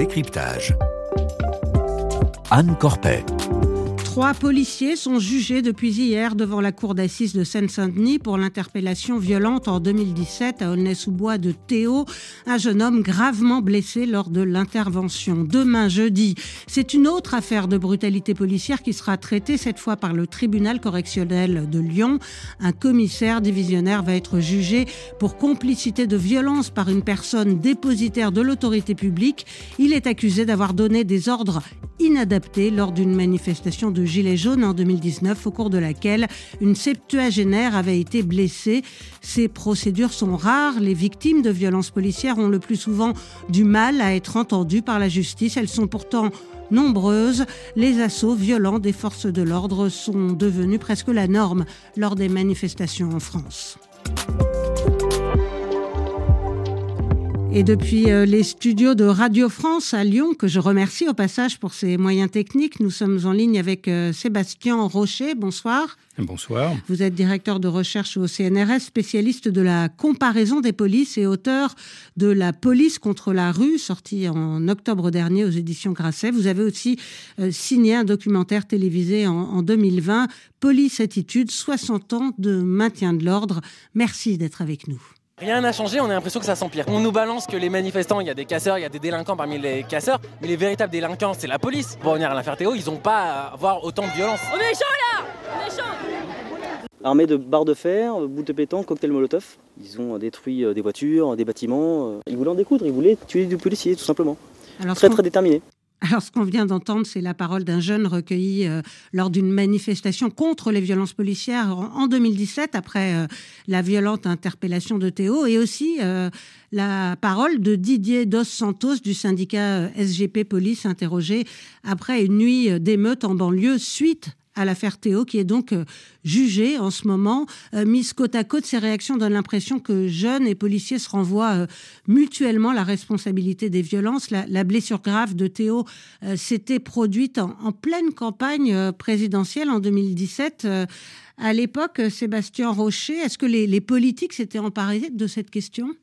décryptage. Anne Corpet. Trois policiers sont jugés depuis hier devant la cour d'assises de Seine-Saint-Denis pour l'interpellation violente en 2017 à Aulnay-sous-Bois de Théo, un jeune homme gravement blessé lors de l'intervention. Demain, jeudi, c'est une autre affaire de brutalité policière qui sera traitée cette fois par le tribunal correctionnel de Lyon. Un commissaire divisionnaire va être jugé pour complicité de violence par une personne dépositaire de l'autorité publique. Il est accusé d'avoir donné des ordres inadaptés lors d'une manifestation de Gilets jaunes en 2019, au cours de laquelle une septuagénaire avait été blessée. Ces procédures sont rares. Les victimes de violences policières ont le plus souvent du mal à être entendues par la justice. Elles sont pourtant nombreuses. Les assauts violents des forces de l'ordre sont devenus presque la norme lors des manifestations en France. Et depuis euh, les studios de Radio France à Lyon, que je remercie au passage pour ses moyens techniques, nous sommes en ligne avec euh, Sébastien Rocher. Bonsoir. Bonsoir. Vous êtes directeur de recherche au CNRS, spécialiste de la comparaison des polices et auteur de La police contre la rue, sorti en octobre dernier aux éditions Grasset. Vous avez aussi euh, signé un documentaire télévisé en, en 2020, Police Attitude, 60 ans de maintien de l'ordre. Merci d'être avec nous. Rien n'a changé, on a l'impression que ça s'empire. On nous balance que les manifestants, il y a des casseurs, il y a des délinquants parmi les casseurs, mais les véritables délinquants, c'est la police. Pour revenir à l'affaire Théo, ils n'ont pas à avoir autant de violence. On est chaud là On est chaud Armés de barres de fer, boules de pétanque, cocktails molotov. Ils ont détruit euh, des voitures, des bâtiments. Ils voulaient en découdre, ils voulaient tuer des policiers, tout simplement. Alors, très très déterminés. Alors, ce qu'on vient d'entendre, c'est la parole d'un jeune recueilli euh, lors d'une manifestation contre les violences policières en, 2017, après euh, la violente interpellation de Théo, et aussi euh, la parole de Didier Dos Santos du syndicat SGP Police, interrogé après une nuit d'émeute en banlieue suite à l'affaire Théo, qui est donc euh, jugée en ce moment. Euh, mise côte à côte, ces réactions donnent l'impression que jeunes et policiers se renvoient euh, mutuellement la responsabilité des violences. La, blessure grave de Théo s'était produite en, pleine campagne présidentielle en 2017. à l'époque, Sébastien Rocher, est-ce que les, les politiques s'étaient emparés de cette question?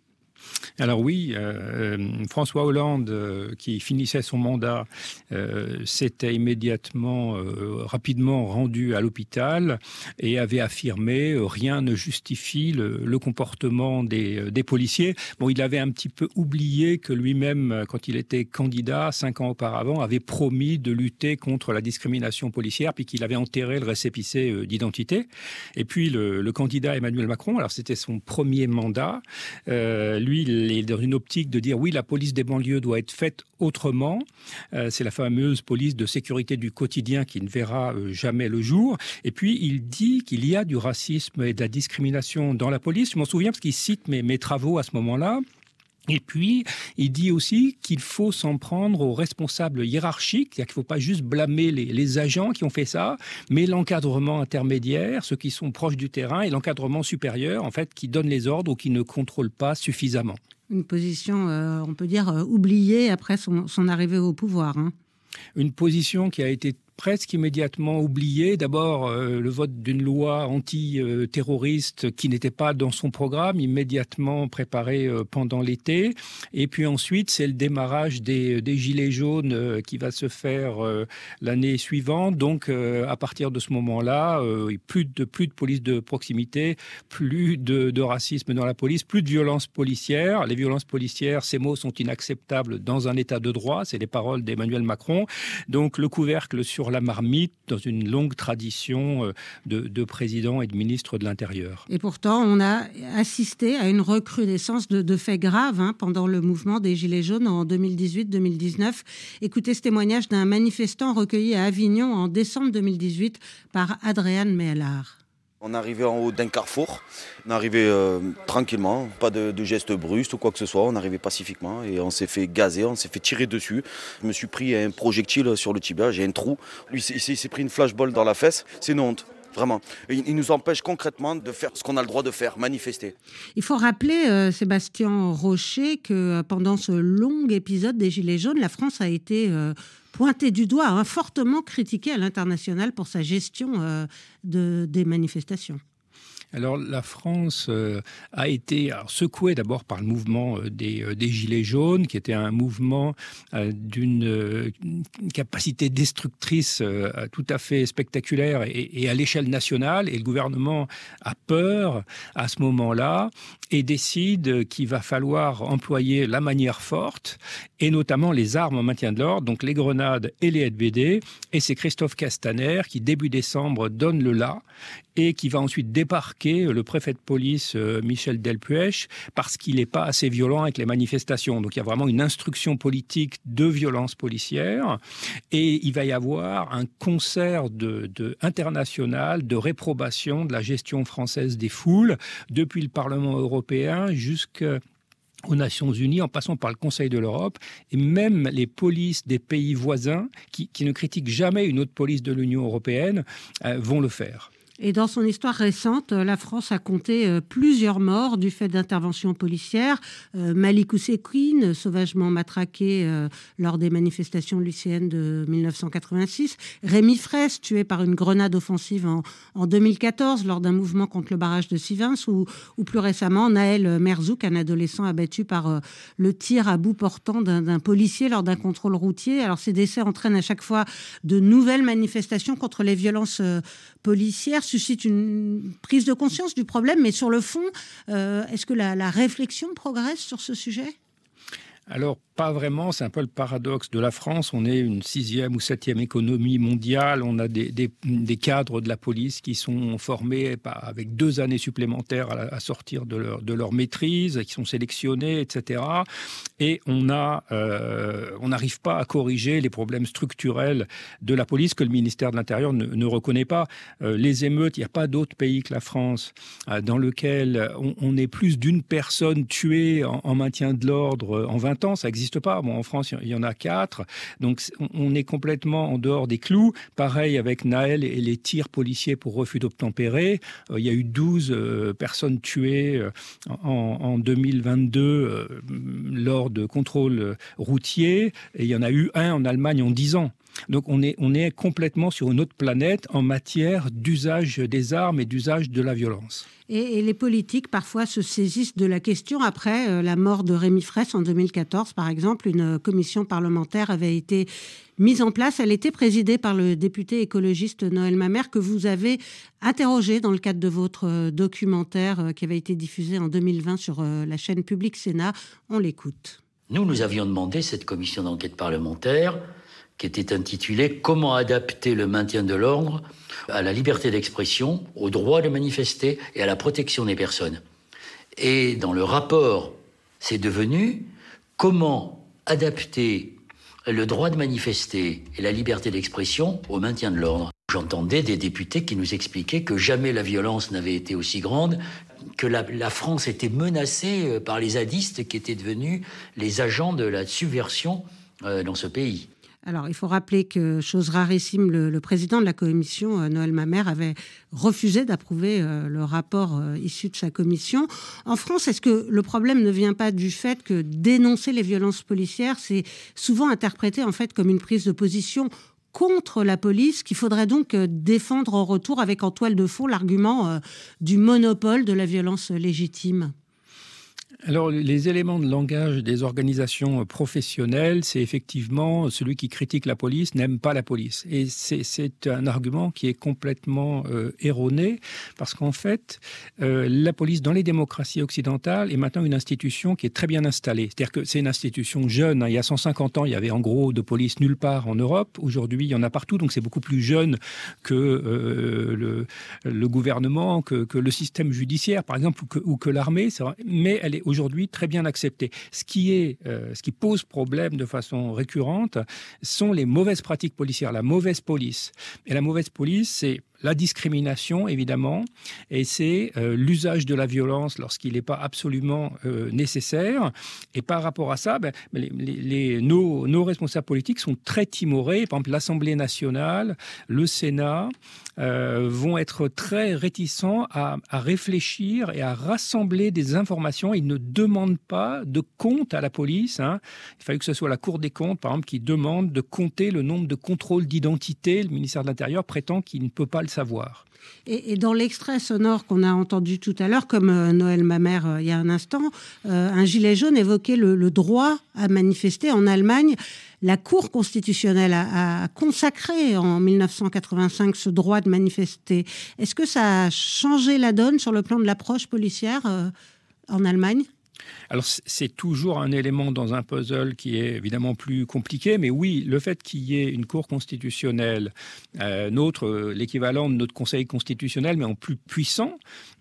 Alors oui, euh, François Hollande, euh, qui finissait son mandat, euh, s'était immédiatement, rapidement rendu à l'hôpital et avait affirmé rien ne justifie le, comportement des, des, policiers. Bon, il avait un petit peu oublié que lui-même, quand il était candidat cinq ans auparavant, avait promis de lutter contre la discrimination policière, puis qu'il avait enterré le récépissé d'identité. Et puis le, le, candidat Emmanuel Macron, alors c'était son premier mandat, lui il est dans une optique de dire oui, la police des banlieues doit être faite autrement. Euh, c'est la fameuse police de sécurité du quotidien qui ne verra euh, jamais le jour. Et puis, il dit qu'il y a du racisme et de la discrimination dans la police. Je m'en souviens parce qu'il cite mes travaux à ce moment-là. Et puis, il dit aussi qu'il faut s'en prendre aux responsables hiérarchiques, c'est-à-dire qu'il ne faut pas juste blâmer les, agents qui ont fait ça, mais l'encadrement intermédiaire, ceux qui sont proches du terrain, et l'encadrement supérieur, en fait, qui donne les ordres ou qui ne contrôle pas suffisamment. Une position, euh, on peut dire, euh, oubliée après son, arrivée au pouvoir. Hein. Une position qui a été presque immédiatement oublié. D'abord, euh, le vote d'une loi anti-terroriste qui n'était pas dans son programme, immédiatement préparé euh, pendant l'été. Et puis ensuite, c'est le démarrage des, Gilets jaunes euh, qui va se faire l'année suivante. Donc, à partir de ce moment-là, plus de, police de proximité, plus de, de racisme dans la police, plus de violences policières. Les violences policières, ces mots sont inacceptables dans un état de droit. C'est les paroles d'Emmanuel Macron. Donc, le couvercle sur la marmite dans une longue tradition euh, de, présidents et de ministres de l'Intérieur. Et pourtant, on a assisté à une recrudescence de, faits graves hein, pendant le mouvement des Gilets jaunes en 2018-2019. Écoutez ce témoignage d'un manifestant recueilli à Avignon en décembre 2018 par Adriane Mehlard. On arrivait en haut d'un carrefour, on arrivait euh, tranquillement, pas de, gestes brusques ou quoi que ce soit, on arrivait pacifiquement et on s'est fait gazer, on s'est fait tirer dessus. Je me suis pris un projectile sur le tibia, j'ai un trou. Lui, il s'est pris une flashball dans la fesse, c'est une honte. Vraiment. Il, nous empêche concrètement de faire ce qu'on a le droit de faire, manifester. Il faut rappeler, euh, Sébastien Rocher, que euh, pendant ce long épisode des Gilets jaunes, la France a été pointé du doigt, hein, fortement critiqué à l'international pour sa gestion euh, de, des manifestations. Alors la France euh, a été secouée d'abord par le mouvement euh, des, euh, des, Gilets jaunes, qui était un mouvement d'une capacité destructrice tout à fait spectaculaire et, et à l'échelle nationale. Et le gouvernement a peur à ce moment-là et décide qu'il va falloir employer la manière forte et notamment les armes en maintien de l'ordre, donc les grenades et les LBD. Et c'est Christophe Castaner qui, début décembre, donne le là et qui va ensuite débarquer le préfet de police euh, Michel Delpuech parce qu'il n'est pas assez violent avec les manifestations. Donc il y a vraiment une instruction politique de violence policière et il va y avoir un concert international de réprobation de la gestion française des foules depuis le Parlement européen jusqu'à aux Nations Unies, en passant par le Conseil de l'Europe, et même les polices des pays voisins, qui, qui, ne critiquent jamais une autre police de l'Union européenne, euh, vont le faire. Et dans son histoire récente, la France a compté euh, plusieurs morts du fait d'interventions policières. Euh, Malik Oussekine, sauvagement matraqué euh, lors des manifestations lycéennes de 1986. Rémi Fraisse, tué par une grenade offensive en, en 2014 lors d'un mouvement contre le barrage de Sivins. Ou, plus récemment, Naël Merzouk, un adolescent abattu par euh, le tir à bout portant d'un policier lors d'un contrôle routier. Alors ces décès entraînent à chaque fois de nouvelles manifestations contre les violences euh, policières suscite une prise de conscience du problème, mais sur le fond, euh, est-ce que la, la réflexion progresse sur ce sujet? Alors, pas vraiment, c'est un peu le paradoxe de la France. On est une sixième ou septième économie mondiale. On a des, cadres de la police qui sont formés avec deux années supplémentaires à, sortir de leur, maîtrise, qui sont sélectionnés, etc. Et on euh, n'arrive pas à corriger les problèmes structurels de la police que le ministère de l'Intérieur ne, reconnaît pas. Euh, les émeutes, il n'y a pas d'autre pays que la France euh, dans lequel on, on est plus d'une personne tuée en, en maintien de l'ordre en 20 Ça existe n'existe pas. Bon, en France, il y en a quatre. Donc, on est complètement en dehors des clous. Pareil avec Naël et les tirs policiers pour refus d'obtempérer. Euh, il y a eu 12 euh, personnes tuées euh, en, en 2022 euh, lors de contrôles routiers. Et il y en a eu un en Allemagne en 10 ans. Donc on est, on est complètement sur une autre planète en matière d'usage des armes et d'usage de la violence. Et, et les politiques parfois se saisissent de la question après euh, la mort de Rémi Fraisse en 2014 par exemple une commission parlementaire avait été mise en place elle était présidée par le député écologiste Noël Mamère que vous avez interrogé dans le cadre de votre euh, documentaire euh, qui avait été diffusé en 2020 sur la chaîne publique Sénat on l'écoute. Nous nous avions demandé cette commission d'enquête parlementaire qui était intitulé Comment adapter le maintien de l'ordre à la liberté d'expression, au droit de manifester et à la protection des personnes. Et dans le rapport, c'est devenu comment adapter le droit de manifester et la liberté d'expression au maintien de l'ordre. J'entendais des députés qui nous expliquaient que jamais la violence n'avait été aussi grande, que la, France était menacée euh, par les zadistes qui étaient devenus les agents de la subversion euh, dans ce pays. Alors, il faut rappeler que, chose rarissime, le, président de la commission, euh, Noël Mamère, avait refusé d'approuver euh, le rapport euh, issu de sa commission. En France, est-ce que le problème ne vient pas du fait que dénoncer les violences policières, c'est souvent interprété en fait comme une prise de position contre la police qu'il faudrait donc défendre en retour avec en toile de fond l'argument du monopole de la violence légitime? Alors, les éléments de langage des organisations professionnelles, c'est effectivement celui qui critique la police n'aime pas la police. Et c'est un argument qui est complètement euh, erroné, parce qu'en fait, euh, la police dans les démocraties occidentales est maintenant une institution qui est très bien installée. C'est-à-dire que c'est une institution jeune. Hein. Il y a 150 ans, il y avait en gros de police nulle part en Europe. Aujourd'hui, il y en a partout, donc c'est beaucoup plus jeune que euh, le, gouvernement, que, le système judiciaire, par exemple, ou que, que l'armée. Mais elle est aujourd'hui très bien accepté. Ce qui, est, euh, ce qui pose problème de façon récurrente sont les mauvaises pratiques policières, la mauvaise police. Et la mauvaise police, c'est la discrimination évidemment et c'est euh, l'usage de la violence lorsqu'il n'est pas absolument euh, nécessaire. Et par rapport à ça ben, les, nos, responsables politiques sont très timorés. Par exemple l'assemblée nationale le sénat euh, vont être très réticents à, réfléchir et à rassembler des informations. Ils ne demandent pas de compte à la police hein. il fallait que ce soit la cour des comptes par exemple qui demande de compter le nombre de contrôles d'identité. Le ministère de l'intérieur prétend qu'il ne peut pas savoir. Et, dans l'extrait sonore qu'on a entendu tout à l'heure, comme euh, Noël Mamère euh, il y a un instant, euh, un gilet jaune évoquait le, droit à manifester en Allemagne. La Cour constitutionnelle a, consacré en 1985 ce droit de manifester. Est-ce que ça a changé la donne sur le plan de l'approche policière en Allemagne? Alors c'est toujours un élément dans un puzzle qui est évidemment plus compliqué, mais oui, le fait qu'il y ait une Cour constitutionnelle, euh, notre euh, l'équivalent de notre Conseil constitutionnel, mais en plus puissant,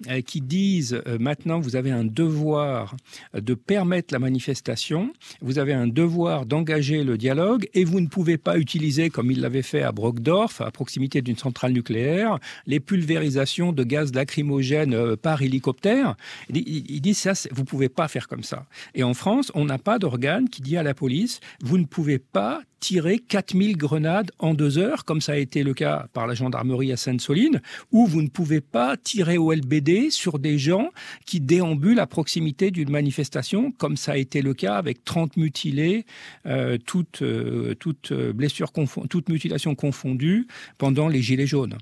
euh, qui dise maintenant vous avez un devoir de permettre la manifestation, vous avez un devoir d'engager le dialogue, et vous ne pouvez pas utiliser, comme il l'avait fait à Brockdorf, à proximité d'une centrale nucléaire, les pulvérisations de gaz lacrymogène par hélicoptère. Il dit ça, vous pouvez pas faire comme ça. Et en France, on n'a pas d'organe qui dit à la police, vous ne pouvez pas tirer 4000 grenades en deux heures, comme ça a été le cas par la gendarmerie à Sainte-Soline, ou vous ne pouvez pas tirer au LBD sur des gens qui déambulent à proximité d'une manifestation, comme ça a été le cas avec 30 mutilés, euh, toutes, euh, confondues pendant les Gilets jaunes.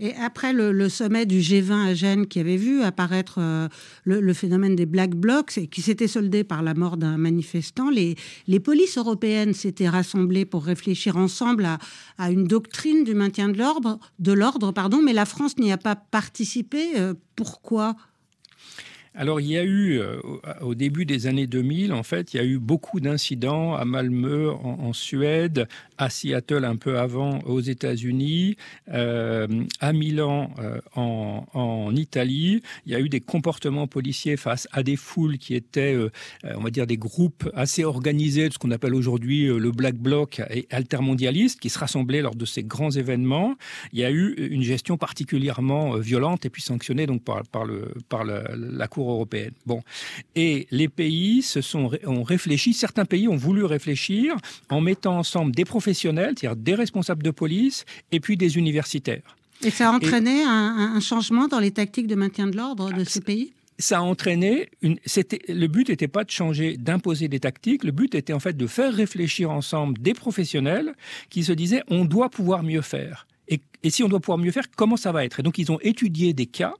Et après le, sommet du G20 à Gênes qui avait vu apparaître euh, le, phénomène des Black Blocs et qui s'était soldé par la mort d'un manifestant, les, les polices européennes s'étaient rassemblées pour réfléchir ensemble à, à une doctrine du maintien de l'ordre, de l'ordre, pardon, mais la France n'y a pas participé. Euh, pourquoi alors, il y a eu, euh, au début des années 2000, en fait, il y a eu beaucoup d'incidents à Malmö, en, Suède, à Seattle un peu avant, aux États-Unis, euh, à Milan, euh, en, Italie. Il y a eu des comportements policiers face à des foules qui étaient, on va dire, des groupes assez organisés de ce qu'on appelle aujourd'hui le Black Bloc et altermondialiste, qui se rassemblaient lors de ces grands événements. Il y a eu une gestion particulièrement violente et puis sanctionnée donc par, par la Cour européenne. Bon. Et les pays se sont, ont réfléchi, certains pays ont voulu réfléchir en mettant ensemble des professionnels, c'est-à-dire des responsables de police, et puis des universitaires. Et ça a entraîné un, changement dans les tactiques de maintien de l'ordre de ah, ces pays? ça a entraîné une. C'était le but n'était pas de changer, d'imposer des tactiques. Le but était en fait de faire réfléchir ensemble des professionnels qui se disaient on doit pouvoir mieux faire. Et, et si on doit pouvoir mieux faire, comment ça va être? Et donc ils ont étudié des cas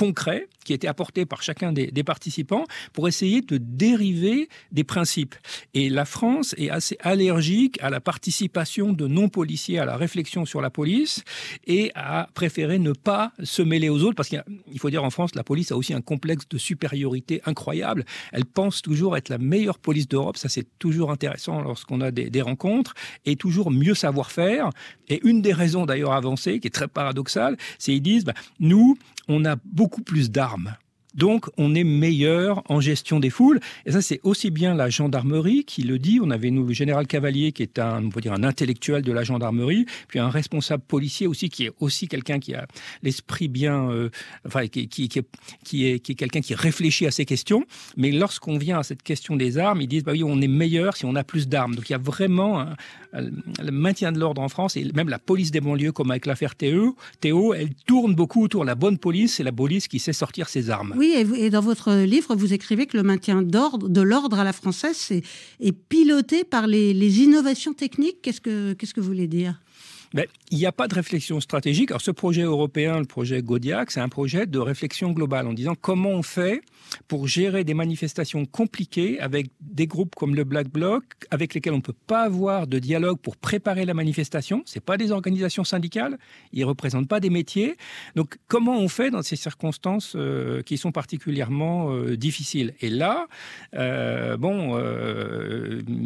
concrets qui étaient apportés par chacun des, participants pour essayer de dériver des principes. Et la France est assez allergique à la participation de non-policiers à la réflexion sur la police et a préféré ne pas se mêler aux autres parce qu'il faut dire en France, la police a aussi un complexe de supériorité incroyable. Elle pense toujours être la meilleure police d'Europe. Ça, c'est toujours intéressant lorsqu'on a des, rencontres et toujours mieux savoir faire. Et une des raisons d'ailleurs avancées, qui est très paradoxale, c'est qu'ils disent, bah, nous, on a beaucoup plus d'armes. Donc, on est meilleur en gestion des foules. Et ça, c'est aussi bien la gendarmerie qui le dit. On avait nous le général Cavalier, qui est un, on peut dire un intellectuel de la gendarmerie, puis un responsable policier aussi, qui est aussi quelqu'un qui a l'esprit bien, euh, enfin, qui, qui, qui, est, qui est, qui est quelqu'un qui réfléchit à ces questions. Mais lorsqu'on vient à cette question des armes, ils disent, bah oui, on est meilleur si on a plus d'armes. Donc, il y a vraiment le maintien de l'ordre en France et même la police des banlieues, comme avec l'affaire Théo, Théo, elle tourne beaucoup autour de la bonne police. C'est la police qui sait sortir ses armes. Oui, et, dans votre livre, vous écrivez que le maintien de l'ordre à la française est, piloté par les, innovations techniques. Qu'est-ce que, vous voulez dire? Il n'y a pas de réflexion stratégique. Alors ce projet européen, le projet Godiac, c'est un projet de réflexion globale en disant comment on fait pour gérer des manifestations compliquées avec des groupes comme le Black Bloc, avec lesquels on ne peut pas avoir de dialogue pour préparer la manifestation. C'est pas des organisations syndicales, ils représentent pas des métiers. Donc comment on fait dans ces circonstances euh, qui sont particulièrement euh, difficiles? Et là, euh, bon,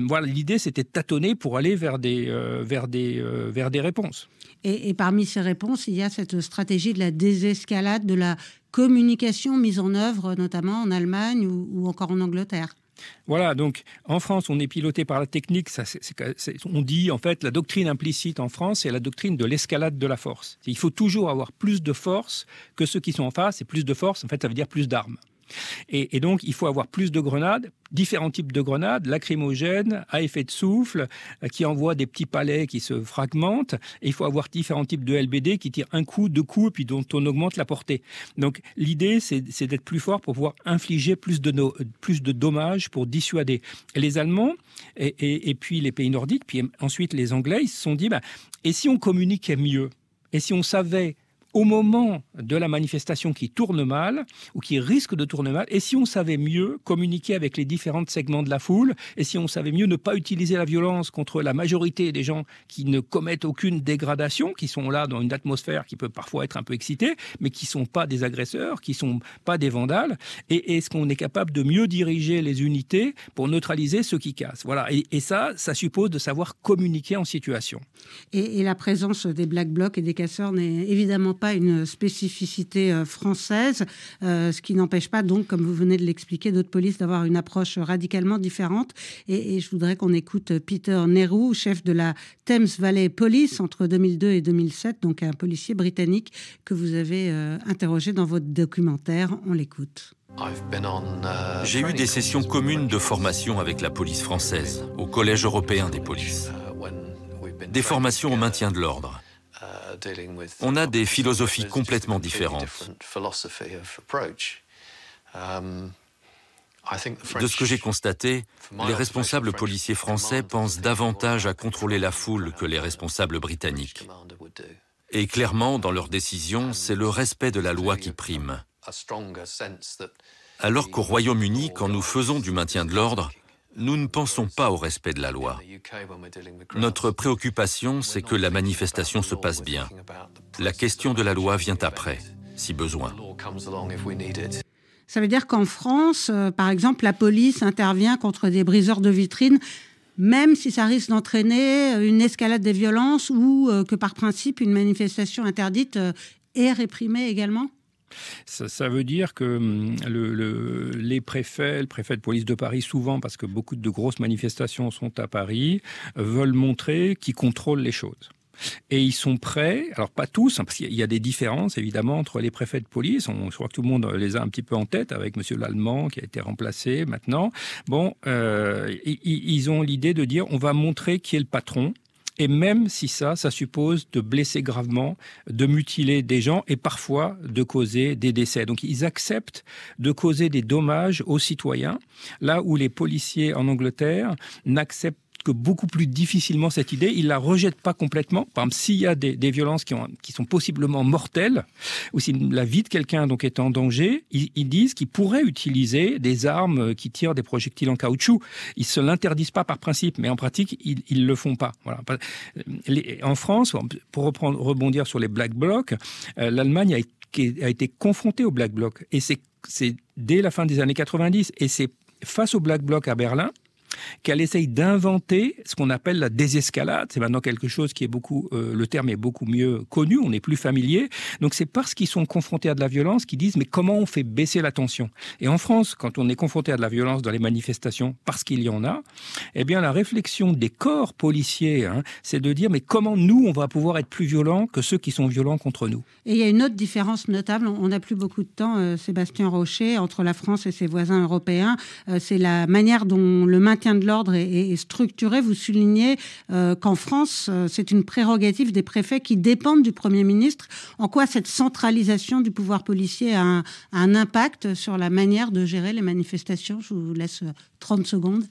voilà, l'idée c'était de tâtonner pour aller vers des vers des vers des réponses. Et, parmi ces réponses, il y a cette stratégie de la désescalade, de la communication mise en œuvre, notamment en Allemagne ou, encore en Angleterre. Voilà, donc en France, on est piloté par la technique. on dit en fait la doctrine implicite en France, c'est la doctrine de l'escalade de la force. Il faut toujours avoir plus de force que ceux qui sont en face, et plus de force, en fait, ça veut dire plus d'armes. Et, donc, il faut avoir plus de grenades, différents types de grenades, lacrymogènes, à effet de souffle, euh, qui envoient des petits palais qui se fragmentent. Et il faut avoir différents types de LBD qui tirent un coup, deux coups, et puis dont on augmente la portée. Donc, l'idée, c'est d'être plus fort pour pouvoir infliger plus de, de dommages pour dissuader. Les Allemands, et, puis les pays nordiques, puis ensuite les Anglais, ils se sont dit, bah, et si on communiquait mieux? Et si on savait au moment de la manifestation qui tourne mal ou qui risque de tourner mal, et si on savait mieux communiquer avec les différents segments de la foule, et si on savait mieux ne pas utiliser la violence contre la majorité des gens qui ne commettent aucune dégradation, qui sont là dans une atmosphère qui peut parfois être un peu excitée, mais qui sont pas des agresseurs, qui sont pas des vandales, et est-ce qu'on est capable de mieux diriger les unités pour neutraliser ceux qui cassent? Voilà, et, ça, ça suppose de savoir communiquer en situation. Et la présence des black blocs et des casseurs n'est évidemment pas une spécificité euh, française, euh, ce qui n'empêche pas donc, comme vous venez de l'expliquer, d'autres polices d'avoir une approche radicalement différente. Et, et je voudrais qu'on écoute Peter Nehru, chef de la Thames Valley Police entre 2002 et 2007, donc un policier britannique que vous avez euh, interrogé dans votre documentaire. On l'écoute. J'ai eu des sessions communes de formation avec la police française, au Collège européen des polices. Des formations au maintien de l'ordre. On a des philosophies complètement différentes. De ce que j'ai constaté, les responsables policiers français pensent davantage à contrôler la foule que les responsables britanniques. Et clairement, dans leurs décisions, c'est le respect de la loi qui prime. Alors qu'au Royaume-Uni, quand nous faisons du maintien de l'ordre, nous ne pensons pas au respect de la loi. Notre préoccupation, c'est que la manifestation se passe bien. La question de la loi vient après, si besoin. Ça veut dire qu'en France, euh, par exemple, la police intervient contre des briseurs de vitrines, même si ça risque d'entraîner une escalade des violences ou euh, que par principe, une manifestation interdite euh, est réprimée également? Ça, veut dire que hum, le, le, les préfets, le préfet de police de Paris, souvent, parce que beaucoup de grosses manifestations sont à Paris, veulent montrer qu'ils contrôlent les choses. Et ils sont prêts, alors pas tous, hein, parce qu'il y a des différences évidemment entre les préfets de police, on, je crois que tout le monde les a un petit peu en tête, avec Monsieur l'Allemand qui a été remplacé maintenant. Bon, euh, ils ont l'idée de dire on va montrer qui est le patron, et même si ça, ça suppose de blesser gravement, de mutiler des gens et parfois de causer des décès. Donc ils acceptent de causer des dommages aux citoyens, là où les policiers en Angleterre n'acceptent que beaucoup plus difficilement cette idée. Ils la rejettent pas complètement. Par exemple, s'il y a des, violences qui, ont, qui, sont possiblement mortelles, ou si la vie de quelqu'un donc est en danger, ils, disent qu'ils pourraient utiliser des armes qui tirent des projectiles en caoutchouc. Ils se l'interdisent pas par principe, mais en pratique, ils, ils le font pas. En France, pour rebondir sur les black blocs, euh, l'Allemagne a, a été confrontée aux black blocs, et c'est dès la fin des années 90, et c'est face au black bloc à Berlin qu'elle essaye d'inventer ce qu'on appelle la désescalade. C'est maintenant quelque chose qui est beaucoup, euh, le terme est beaucoup mieux connu, on est plus familier. Donc c'est parce qu'ils sont confrontés à de la violence qu'ils disent mais comment on fait baisser la tension? Et en France, quand on est confronté à de la violence dans les manifestations, parce qu'il y en a, eh bien la réflexion des corps policiers, hein, c'est de dire mais comment nous on va pouvoir être plus violents que ceux qui sont violents contre nous? Et il y a une autre différence notable, on n'a plus beaucoup de temps, euh, Sébastien Rocher, entre la France et ses voisins européens, euh, c'est la manière dont le maintien de l'ordre est, structuré. Vous soulignez euh, qu'en France, euh, c'est une prérogative des préfets qui dépendent du Premier ministre. En quoi cette centralisation du pouvoir policier a un, un impact sur la manière de gérer les manifestations? Je vous laisse 30 secondes.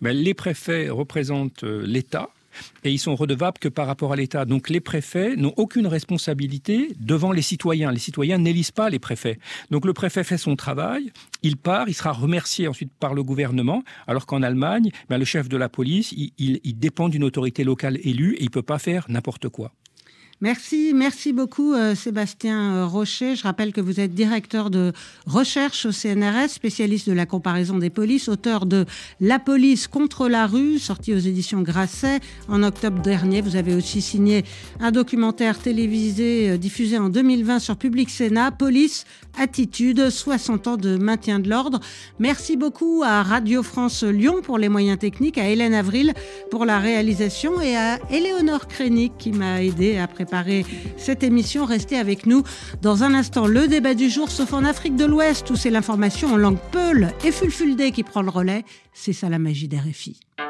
Ben, les préfets représentent euh, l'État et ils sont redevables que par rapport à l'État. Donc les préfets n'ont aucune responsabilité devant les citoyens. Les citoyens n'élisent pas les préfets. Donc le préfet fait son travail, il part, il sera remercié ensuite par le gouvernement, alors qu'en Allemagne, ben, le chef de la police, il, il, il dépend d'une autorité locale élue et il ne peut pas faire n'importe quoi. Merci, merci beaucoup euh, Sébastien euh, Rocher. Je rappelle que vous êtes directeur de recherche au CNRS, spécialiste de la comparaison des polices, auteur de La police contre la rue, sorti aux éditions Grasset en octobre dernier. Vous avez aussi signé un documentaire télévisé euh, diffusé en 2020 sur Public Sénat, Police, attitude, 60 ans de maintien de l'ordre. Merci beaucoup à Radio France Lyon pour les moyens techniques, à Hélène Avril pour la réalisation et à Éléonore Crénic qui m'a aidé à préparer cette émission. Restez avec nous dans un instant. Le débat du jour, sauf en Afrique de l'Ouest où c'est l'information en langue peul et fulfulde qui prend le relais. C'est ça la magie des RFI.